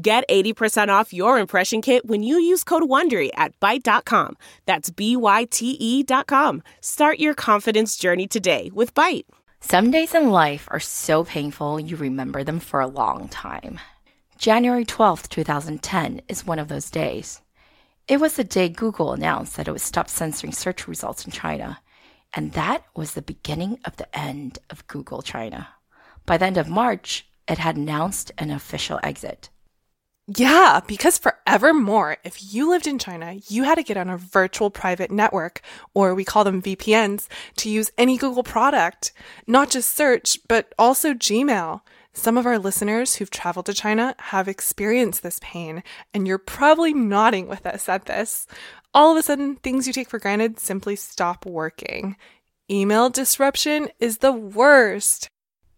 Get 80% off your impression kit when you use code WONDERY at Byte.com. That's B-Y-T-E dot com. Start your confidence journey today with Byte. Some days in life are so painful you remember them for a long time. January 12th, 2010 is one of those days. It was the day Google announced that it would stop censoring search results in China. And that was the beginning of the end of Google China. By the end of March, it had announced an official exit. Yeah, because forevermore, if you lived in China, you had to get on a virtual private network, or we call them VPNs, to use any Google product, not just search, but also Gmail. Some of our listeners who've traveled to China have experienced this pain, and you're probably nodding with us at this. All of a sudden, things you take for granted simply stop working. Email disruption is the worst.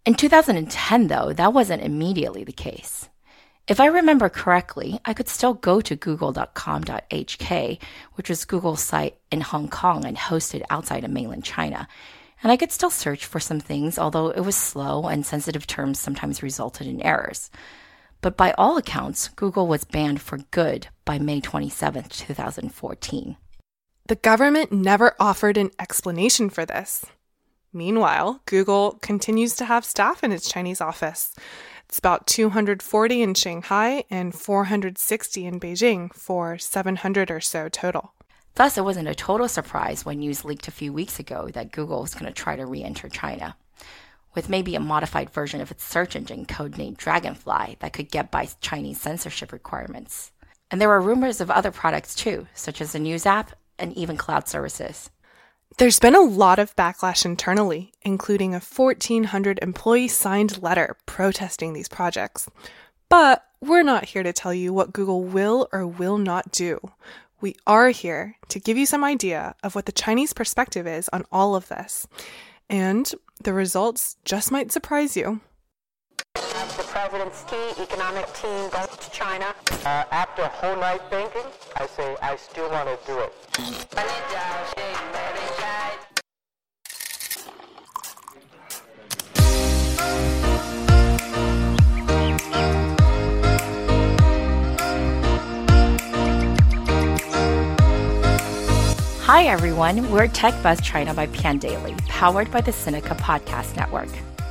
In 2010, though, that wasn't immediately the case. If I remember correctly, I could still go to google.com.hk, which was Google's site in Hong Kong and hosted outside of mainland China. And I could still search for some things, although it was slow and sensitive terms sometimes resulted in errors. But by all accounts, Google was banned for good by May 27, 2014. The government never offered an explanation for this. Meanwhile, Google continues to have staff in its Chinese office. It's about 240 in Shanghai and 460 in Beijing for 700 or so total. Thus, it wasn't a total surprise when news leaked a few weeks ago that Google was going to try to re enter China. With maybe a modified version of its search engine codenamed Dragonfly that could get by Chinese censorship requirements. And there were rumors of other products too, such as a news app and even cloud services. There's been a lot of backlash internally, including a 1,400 employee signed letter protesting these projects. But we're not here to tell you what Google will or will not do. We are here to give you some idea of what the Chinese perspective is on all of this. And the results just might surprise you. The president's key economic team goes to China. Uh, after a whole night thinking, I say I still want to do it. Hi, everyone. We're Tech Buzz China by Pandaily, powered by the Sinica Podcast Network.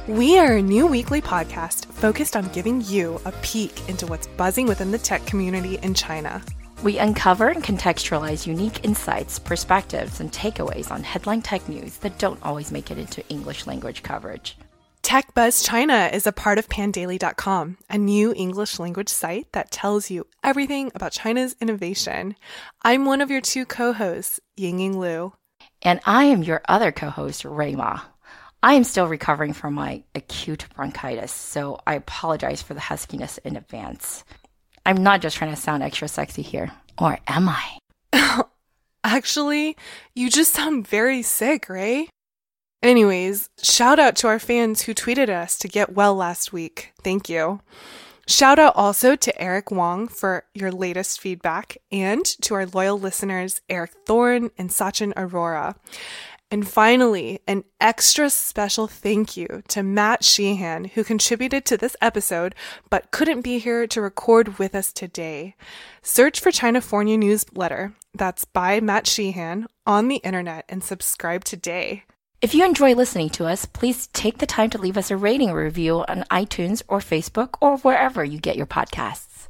We are a new weekly podcast focused on giving you a peek into what's buzzing within the tech community in China. We uncover and contextualize unique insights, perspectives, and takeaways on headline tech news that don't always make it into English language coverage. Tech Buzz China is a part of pandaily.com, a new English language site that tells you everything about China's innovation. I'm one of your two co-hosts, Yingying Liu. And I am your other co-host, Rui Ma. I am still recovering from my acute bronchitis, so I apologize for the huskiness in advance. I'm not just trying to sound extra sexy here. Or am I? Actually, you just sound very sick, Ray. Anyways, shout out to our fans who tweeted us to get well last week. Thank you. Shout out also to Eric Wong for your latest feedback and to our loyal listeners, Eric Thorne and Sachin Aurora. And finally, an extra special thank you to Matt Sheehan, who contributed to this episode but couldn't be here to record with us today. Search for Chinafornia Newsletter, that's by Matt Sheehan, on the internet and subscribe today. If you enjoy listening to us, please take the time to leave us a rating or review on iTunes or Facebook or wherever you get your podcasts.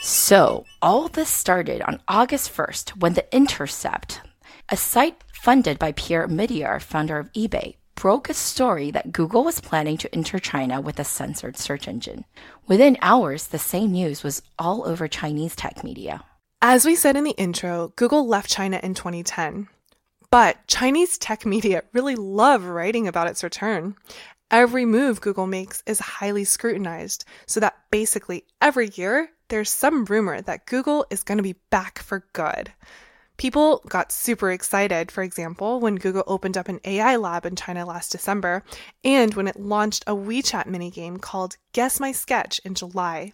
So, all this started on August 1st when The Intercept, a site funded by Pierre Omidyar, founder of eBay, broke a story that Google was planning to enter China with a censored search engine. Within hours, the same news was all over Chinese tech media. As we said in the intro, Google left China in 2010. But Chinese tech media really love writing about its return. every move Google makes is highly scrutinized, so that basically every year there's some rumor that Google is going to be back for good. People got super excited, for example, when Google opened up an AI lab in China last December and when it launched a WeChat minigame called Guess My Sketch in July.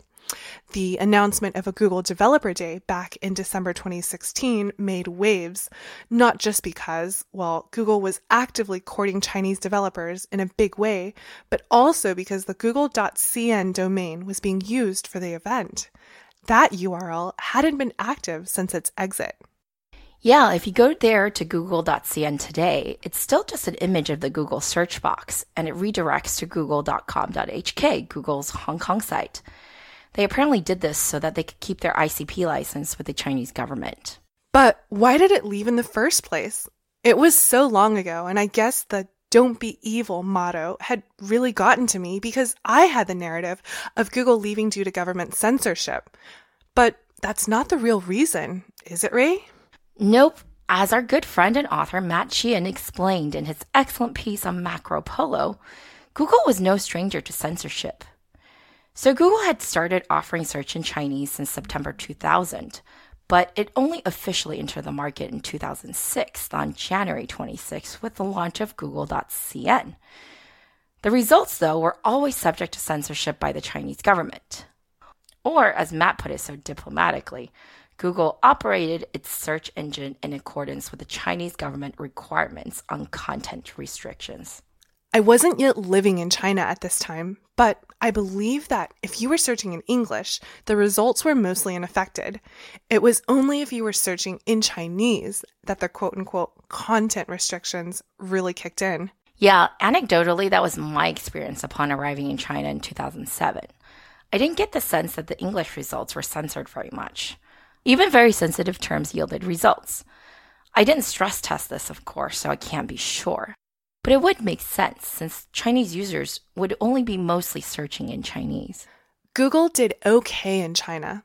The announcement of a Google Developer Day back in December 2016 made waves, not just because, well, Google was actively courting Chinese developers in a big way, but also because the google.cn domain was being used for the event. That URL hadn't been active since its exit. Yeah, if you go there to google.cn today, it's still just an image of the Google search box and it redirects to google.com.hk, Google's Hong Kong site. They apparently did this so that they could keep their ICP license with the Chinese government. But why did it leave in the first place? It was so long ago, and I guess the don't be evil motto had really gotten to me because I had the narrative of Google leaving due to government censorship. But that's not the real reason, is it, Ray? Nope. As our good friend and author Matt Sheehan explained in his excellent piece on Macro Polo, Google was no stranger to censorship. So Google had started offering search in Chinese since September 2000, but it only officially entered the market in 2006 on January 26 with the launch of Google.cn. The results, though, were always subject to censorship by the Chinese government. Or, as Matt put it so diplomatically, Google operated its search engine in accordance with the Chinese government requirements on content restrictions. I wasn't yet living in China at this time, but I believe that if you were searching in English, the results were mostly unaffected. It was only if you were searching in Chinese that the quote unquote content restrictions really kicked in. Yeah, anecdotally, that was my experience upon arriving in China in 2007. I didn't get the sense that the English results were censored very much. Even very sensitive terms yielded results. I didn't stress test this, of course, so I can't be sure. But it would make sense since Chinese users would only be mostly searching in Chinese. Google did okay in China.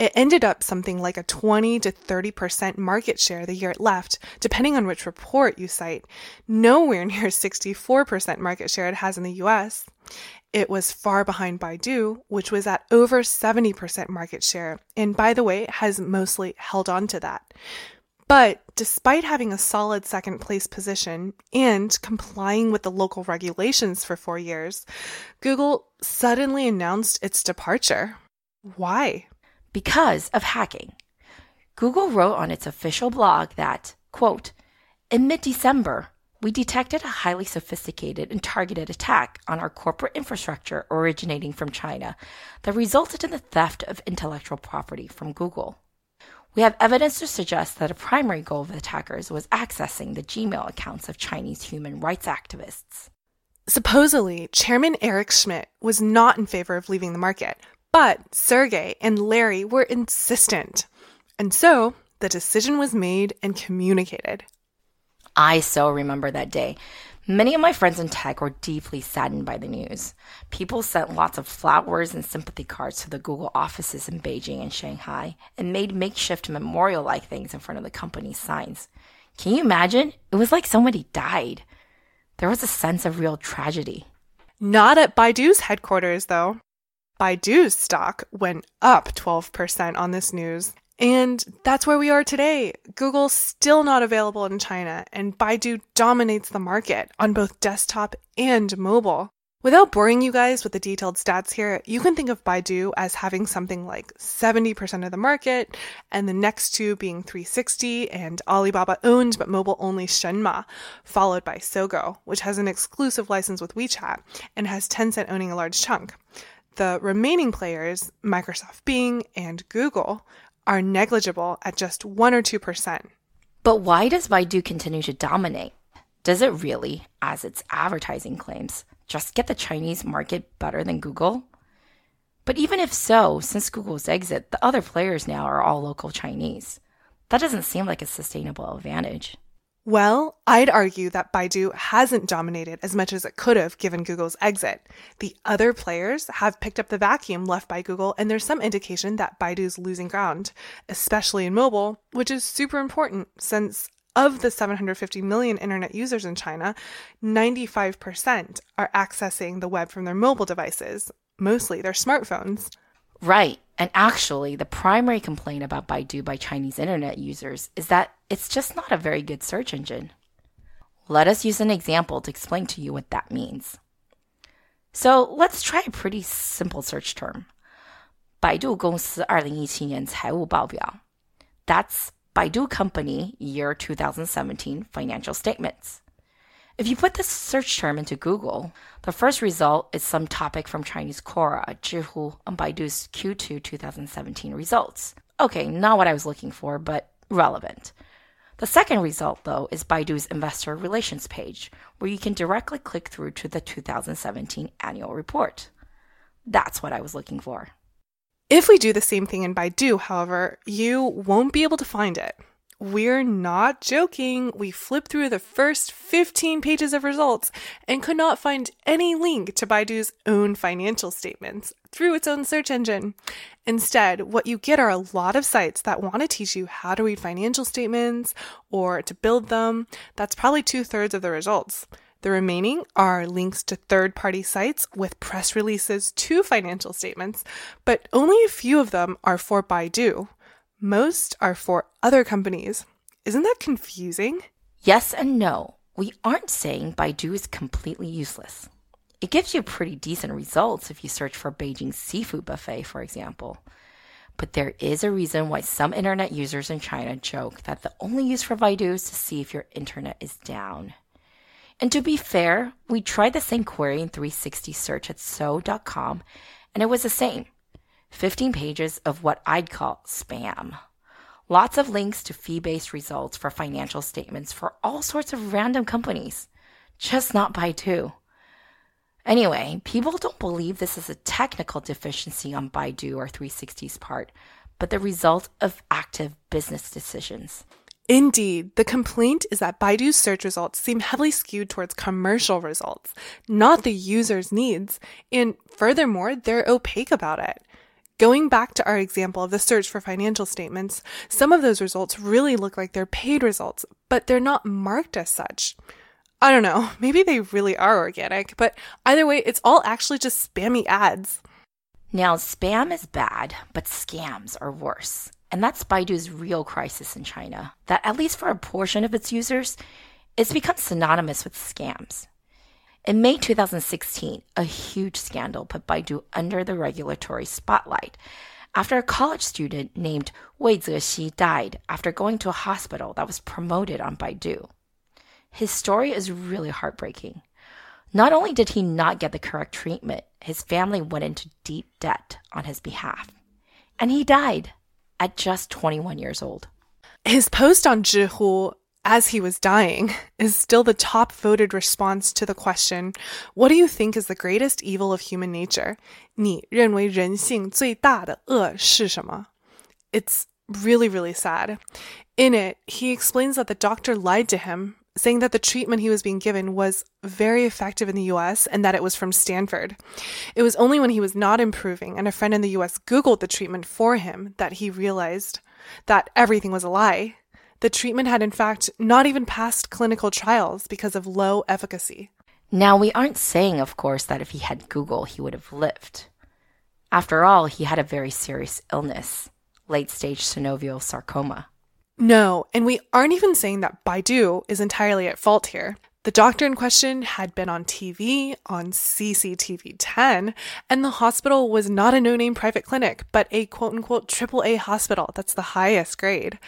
It ended up something like a 20 to 30% market share the year it left, depending on which report you cite. Nowhere near 64% market share it has in the US. It was far behind Baidu, which was at over 70% market share, and by the way, has mostly held on to that. But despite having a solid second place position and complying with the local regulations for four years, Google suddenly announced its departure. Why? Because of hacking. Google wrote on its official blog that, quote, in mid December, we detected a highly sophisticated and targeted attack on our corporate infrastructure originating from China that resulted in the theft of intellectual property from Google. We have evidence to suggest that a primary goal of the attackers was accessing the Gmail accounts of Chinese human rights activists. Supposedly, Chairman Eric Schmidt was not in favor of leaving the market, but Sergey and Larry were insistent. And so, the decision was made and communicated. I so remember that day. Many of my friends in tech were deeply saddened by the news. People sent lots of flowers and sympathy cards to the Google offices in Beijing and Shanghai and made makeshift memorial like things in front of the company's signs. Can you imagine? It was like somebody died. There was a sense of real tragedy. Not at Baidu's headquarters, though. Baidu's stock went up 12% on this news. And that's where we are today. Google's still not available in China, and Baidu dominates the market on both desktop and mobile. Without boring you guys with the detailed stats here, you can think of Baidu as having something like 70% of the market, and the next two being 360 and Alibaba owned but mobile only Shenma, followed by Sogou, which has an exclusive license with WeChat and has Tencent owning a large chunk. The remaining players, Microsoft Bing and Google, are negligible at just 1 or 2%. But why does Baidu continue to dominate? Does it really, as its advertising claims, just get the Chinese market better than Google? But even if so, since Google's exit, the other players now are all local Chinese. That doesn't seem like a sustainable advantage. Well, I'd argue that Baidu hasn't dominated as much as it could have given Google's exit. The other players have picked up the vacuum left by Google, and there's some indication that Baidu's losing ground, especially in mobile, which is super important since of the 750 million internet users in China, 95% are accessing the web from their mobile devices, mostly their smartphones. Right. And actually, the primary complaint about Baidu by Chinese internet users is that it's just not a very good search engine. Let us use an example to explain to you what that means. So let's try a pretty simple search term. 百度公司二零一七年财务报表. That's Baidu Company year 2017 financial statements. If you put this search term into Google, the first result is some topic from Chinese Quora, Zhihu, and Baidu's Q2 2017 results. Okay, not what I was looking for, but relevant. The second result, though, is Baidu's investor relations page, where you can directly click through to the 2017 annual report. That's what I was looking for. If we do the same thing in Baidu, however, you won't be able to find it. We're not joking. We flipped through the first 15 pages of results and could not find any link to Baidu's own financial statements through its own search engine. Instead, what you get are a lot of sites that want to teach you how to read financial statements or to build them. That's probably two thirds of the results. The remaining are links to third party sites with press releases to financial statements, but only a few of them are for Baidu. Most are for other companies. Isn't that confusing? Yes and no. We aren't saying Baidu is completely useless. It gives you pretty decent results if you search for Beijing seafood buffet, for example. But there is a reason why some internet users in China joke that the only use for Baidu is to see if your internet is down. And to be fair, we tried the same query in 360 search at so.com, and it was the same. 15 pages of what I'd call spam. Lots of links to fee based results for financial statements for all sorts of random companies. Just not Baidu. Anyway, people don't believe this is a technical deficiency on Baidu or 360's part, but the result of active business decisions. Indeed, the complaint is that Baidu's search results seem heavily skewed towards commercial results, not the user's needs, and furthermore, they're opaque about it. Going back to our example of the search for financial statements, some of those results really look like they're paid results, but they're not marked as such. I don't know, maybe they really are organic, but either way, it's all actually just spammy ads. Now, spam is bad, but scams are worse. And that's Baidu's real crisis in China, that at least for a portion of its users, it's become synonymous with scams. In May 2016, a huge scandal put Baidu under the regulatory spotlight after a college student named Wei Zexi died after going to a hospital that was promoted on Baidu. His story is really heartbreaking. Not only did he not get the correct treatment, his family went into deep debt on his behalf. And he died at just 21 years old. His post on Zhihu as he was dying is still the top voted response to the question, What do you think is the greatest evil of human nature? 你认为人性最大的恶是什么? It's really, really sad. In it, he explains that the doctor lied to him, saying that the treatment he was being given was very effective in the US and that it was from Stanford. It was only when he was not improving and a friend in the US Googled the treatment for him that he realized that everything was a lie. the treatment had, in fact, not even passed clinical trials because of low efficacy. Now, we aren't saying, of course, that if he had Google, he would have lived. After all, he had a very serious illness late stage synovial sarcoma. No, and we aren't even saying that Baidu is entirely at fault here. The doctor in question had been on TV, on CCTV 10, and the hospital was not a no name private clinic, but a quote unquote AAA hospital. That's the highest grade.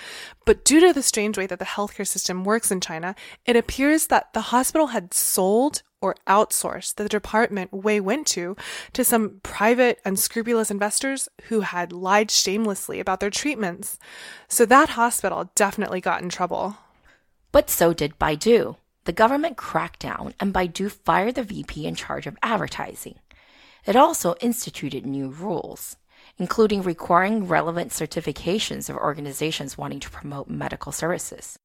But due to the strange way that the healthcare system works in China, it appears that the hospital had sold or outsourced the department Wei went to to some private, unscrupulous investors who had lied shamelessly about their treatments. So that hospital definitely got in trouble. But so did Baidu the government cracked down and Baidu fired the VP in charge of advertising. It also instituted new rules, including requiring relevant certifications of organizations wanting to promote medical services.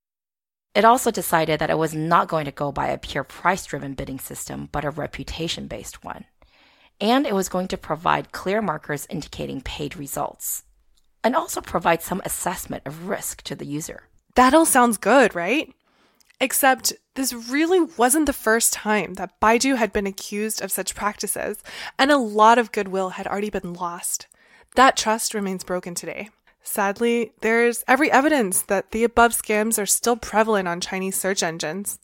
It also decided that it was not going to go by a pure price driven bidding system, but a reputation based one. And it was going to provide clear markers indicating paid results, and also provide some assessment of risk to the user. That all sounds good, right? Except this really wasn't the first time that Baidu had been accused of such practices, and a lot of goodwill had already been lost. That trust remains broken today. Sadly, there's every evidence that the above scams are still prevalent on Chinese search engines.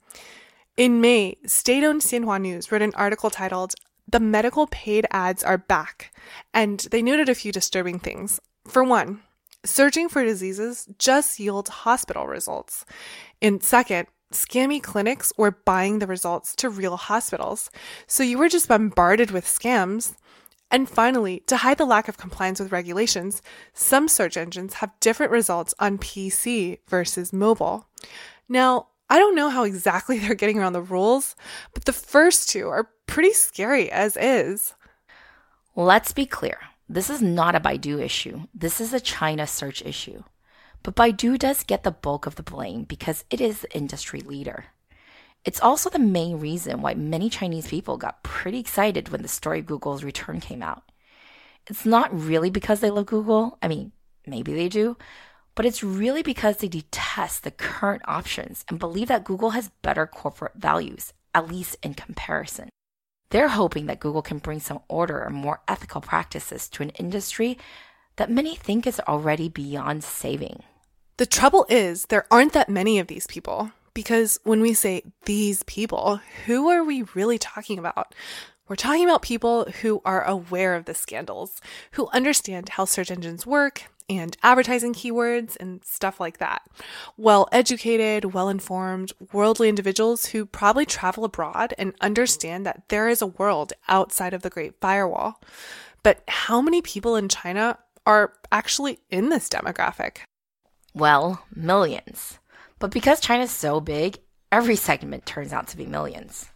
In May, state owned Xinhua News wrote an article titled, The Medical Paid Ads Are Back, and they noted a few disturbing things. For one, searching for diseases just yields hospital results. And second, scammy clinics were buying the results to real hospitals. So you were just bombarded with scams. And finally, to hide the lack of compliance with regulations, some search engines have different results on PC versus mobile. Now, I don't know how exactly they're getting around the rules, but the first two are pretty scary as is. Let's be clear this is not a Baidu issue, this is a China search issue. But Baidu does get the bulk of the blame because it is the industry leader. It's also the main reason why many Chinese people got pretty excited when the story of Google's return came out. It's not really because they love Google. I mean, maybe they do, but it's really because they detest the current options and believe that Google has better corporate values, at least in comparison. They're hoping that Google can bring some order and more ethical practices to an industry that many think is already beyond saving. The trouble is, there aren't that many of these people. Because when we say these people, who are we really talking about? We're talking about people who are aware of the scandals, who understand how search engines work and advertising keywords and stuff like that. Well educated, well informed, worldly individuals who probably travel abroad and understand that there is a world outside of the Great Firewall. But how many people in China are actually in this demographic? Well, millions. But because China's so big, every segment turns out to be millions.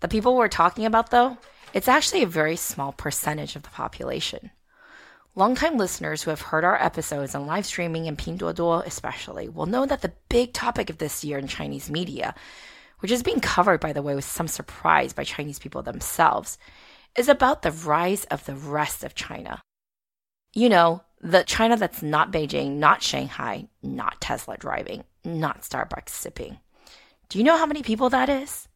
The people we're talking about, though, it's actually a very small percentage of the population. Longtime listeners who have heard our episodes on live streaming and Pinduoduo especially will know that the big topic of this year in Chinese media, which is being covered, by the way, with some surprise by Chinese people themselves, is about the rise of the rest of China You know, the China that's not Beijing, not Shanghai, not Tesla driving, not Starbucks sipping. Do you know how many people that is?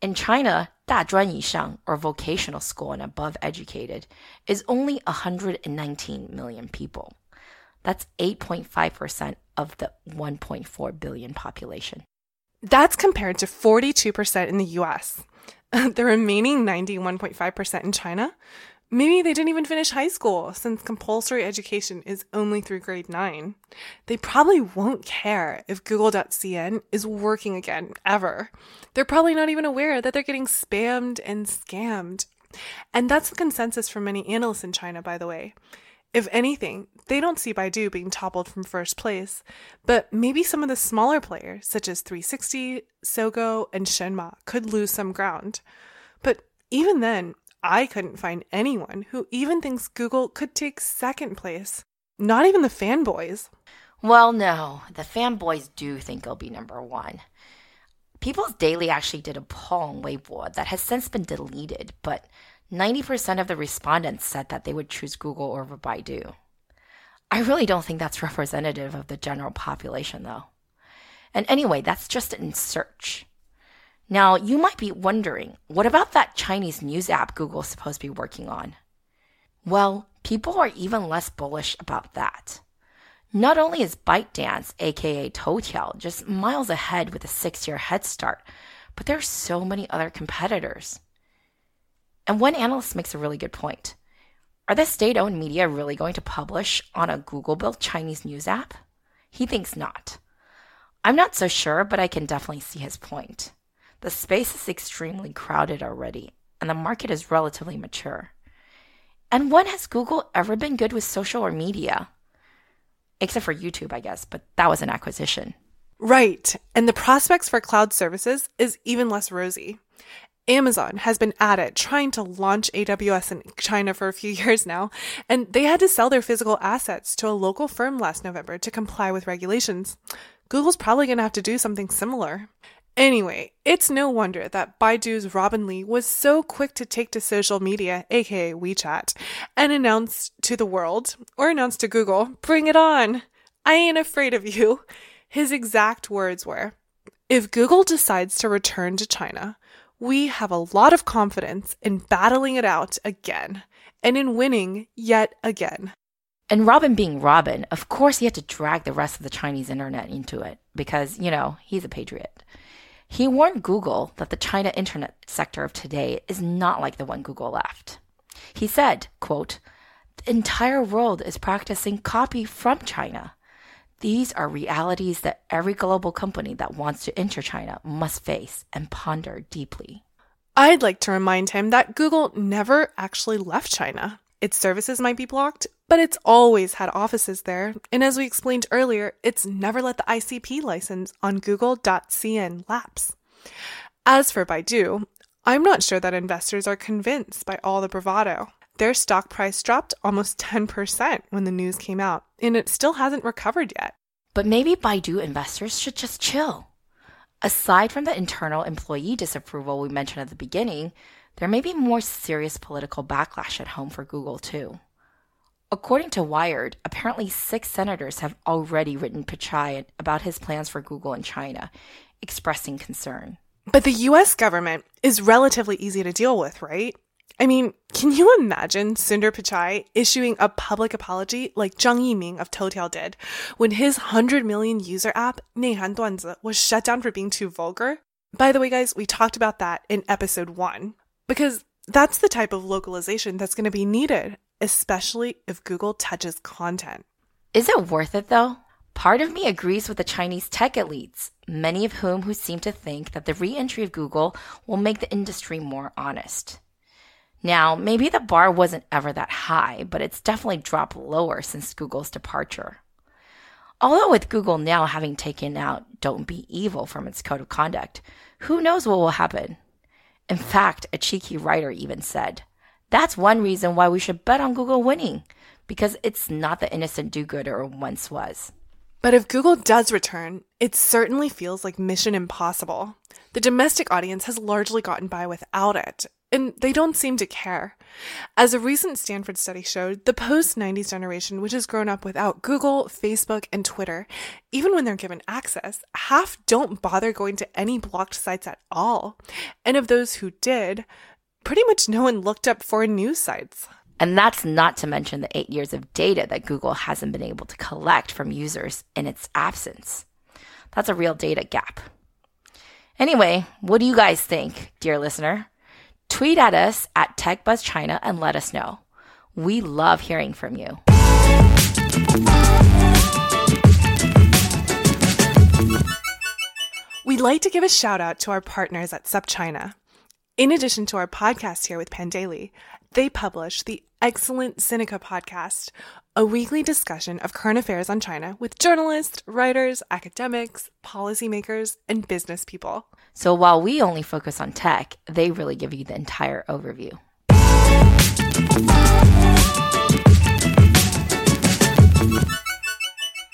In China, 大专以上 or vocational school and above educated is only 119 million people. That's 8.5% of the 1.4 billion population. That's compared to 42% in the US. the remaining 91.5% in China Maybe they didn't even finish high school since compulsory education is only through grade 9. They probably won't care if Google.cn is working again, ever. They're probably not even aware that they're getting spammed and scammed. And that's the consensus from many analysts in China, by the way. If anything, they don't see Baidu being toppled from first place, but maybe some of the smaller players, such as 360, Sogou, and Shenma, could lose some ground. But even then, I couldn't find anyone who even thinks Google could take second place. Not even the fanboys. Well, no, the fanboys do think it'll be number one. People's Daily actually did a poll on Weibo that has since been deleted, but 90% of the respondents said that they would choose Google over Baidu. I really don't think that's representative of the general population, though. And anyway, that's just in search. Now, you might be wondering, what about that Chinese news app Google's supposed to be working on? Well, people are even less bullish about that. Not only is ByteDance, aka Toutiao, just miles ahead with a six year head start, but there are so many other competitors. And one analyst makes a really good point. Are the state owned media really going to publish on a Google built Chinese news app? He thinks not. I'm not so sure, but I can definitely see his point. The space is extremely crowded already, and the market is relatively mature. And when has Google ever been good with social or media? Except for YouTube, I guess, but that was an acquisition. Right. And the prospects for cloud services is even less rosy. Amazon has been at it trying to launch AWS in China for a few years now, and they had to sell their physical assets to a local firm last November to comply with regulations. Google's probably going to have to do something similar. Anyway, it's no wonder that Baidu's Robin Li was so quick to take to social media, aka WeChat, and announce to the world, or announce to Google, bring it on! I ain't afraid of you. His exact words were If Google decides to return to China, we have a lot of confidence in battling it out again and in winning yet again. And Robin being Robin, of course he had to drag the rest of the Chinese internet into it because, you know, he's a patriot. He warned Google that the China internet sector of today is not like the one Google left. He said, quote, the entire world is practicing copy from China. These are realities that every global company that wants to enter China must face and ponder deeply. I'd like to remind him that Google never actually left China. Its services might be blocked, but it's always had offices there. And as we explained earlier, it's never let the ICP license on google.cn lapse. As for Baidu, I'm not sure that investors are convinced by all the bravado. Their stock price dropped almost 10% when the news came out, and it still hasn't recovered yet. But maybe Baidu investors should just chill. Aside from the internal employee disapproval we mentioned at the beginning, there may be more serious political backlash at home for Google, too. According to Wired, apparently six senators have already written Pichai about his plans for Google in China, expressing concern. But the US government is relatively easy to deal with, right? I mean, can you imagine Sundar Pichai issuing a public apology like Zhang Yiming of Toutiao did when his 100 million user app, Neihan Duanzi, was shut down for being too vulgar? By the way, guys, we talked about that in episode one because that's the type of localization that's going to be needed, especially if Google touches content. Is it worth it though? Part of me agrees with the Chinese tech elites, many of whom who seem to think that the re-entry of Google will make the industry more honest. Now, maybe the bar wasn't ever that high, but it's definitely dropped lower since Google's departure. Although with Google now having taken out don't be evil from its code of conduct, who knows what will happen? In fact, a cheeky writer even said, that's one reason why we should bet on Google winning, because it's not the innocent do-gooder it once was. But if Google does return, it certainly feels like mission impossible. The domestic audience has largely gotten by without it, and they don't seem to care. As a recent Stanford study showed, the post 90s generation, which has grown up without Google, Facebook, and Twitter, even when they're given access, half don't bother going to any blocked sites at all. And of those who did, pretty much no one looked up foreign news sites. And that's not to mention the eight years of data that Google hasn't been able to collect from users in its absence. That's a real data gap. Anyway, what do you guys think, dear listener? Tweet at us at TechBuzzChina and let us know. We love hearing from you. We'd like to give a shout out to our partners at SupChina. In addition to our podcast here with Pandaily, they publish the excellent Sinica podcast, a weekly discussion of current affairs on China with journalists, writers, academics, policymakers, and business people. So while we only focus on tech, they really give you the entire overview.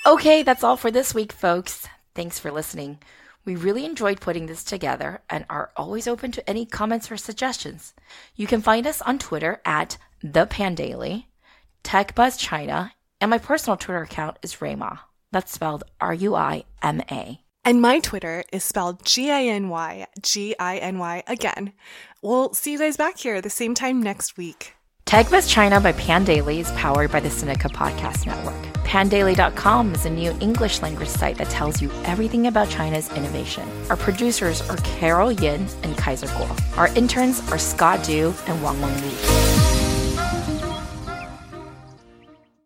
Okay, that's all for this week, folks. Thanks for listening. We really enjoyed putting this together and are always open to any comments or suggestions. You can find us on Twitter at the Pandaily, TechBuzzChina, and my personal Twitter account is Rayma. That's spelled R U I M A. And my Twitter is spelled G I N Y G I N Y again. We'll see you guys back here the same time next week. TechBuzz China by Pandaily is powered by the Sinica Podcast Network. Pandaily.com is a new English language site that tells you everything about China's innovation. Our producers are Carol Yin and Kaiser Kuo. Our interns are Scott Du and Wang Wang Li.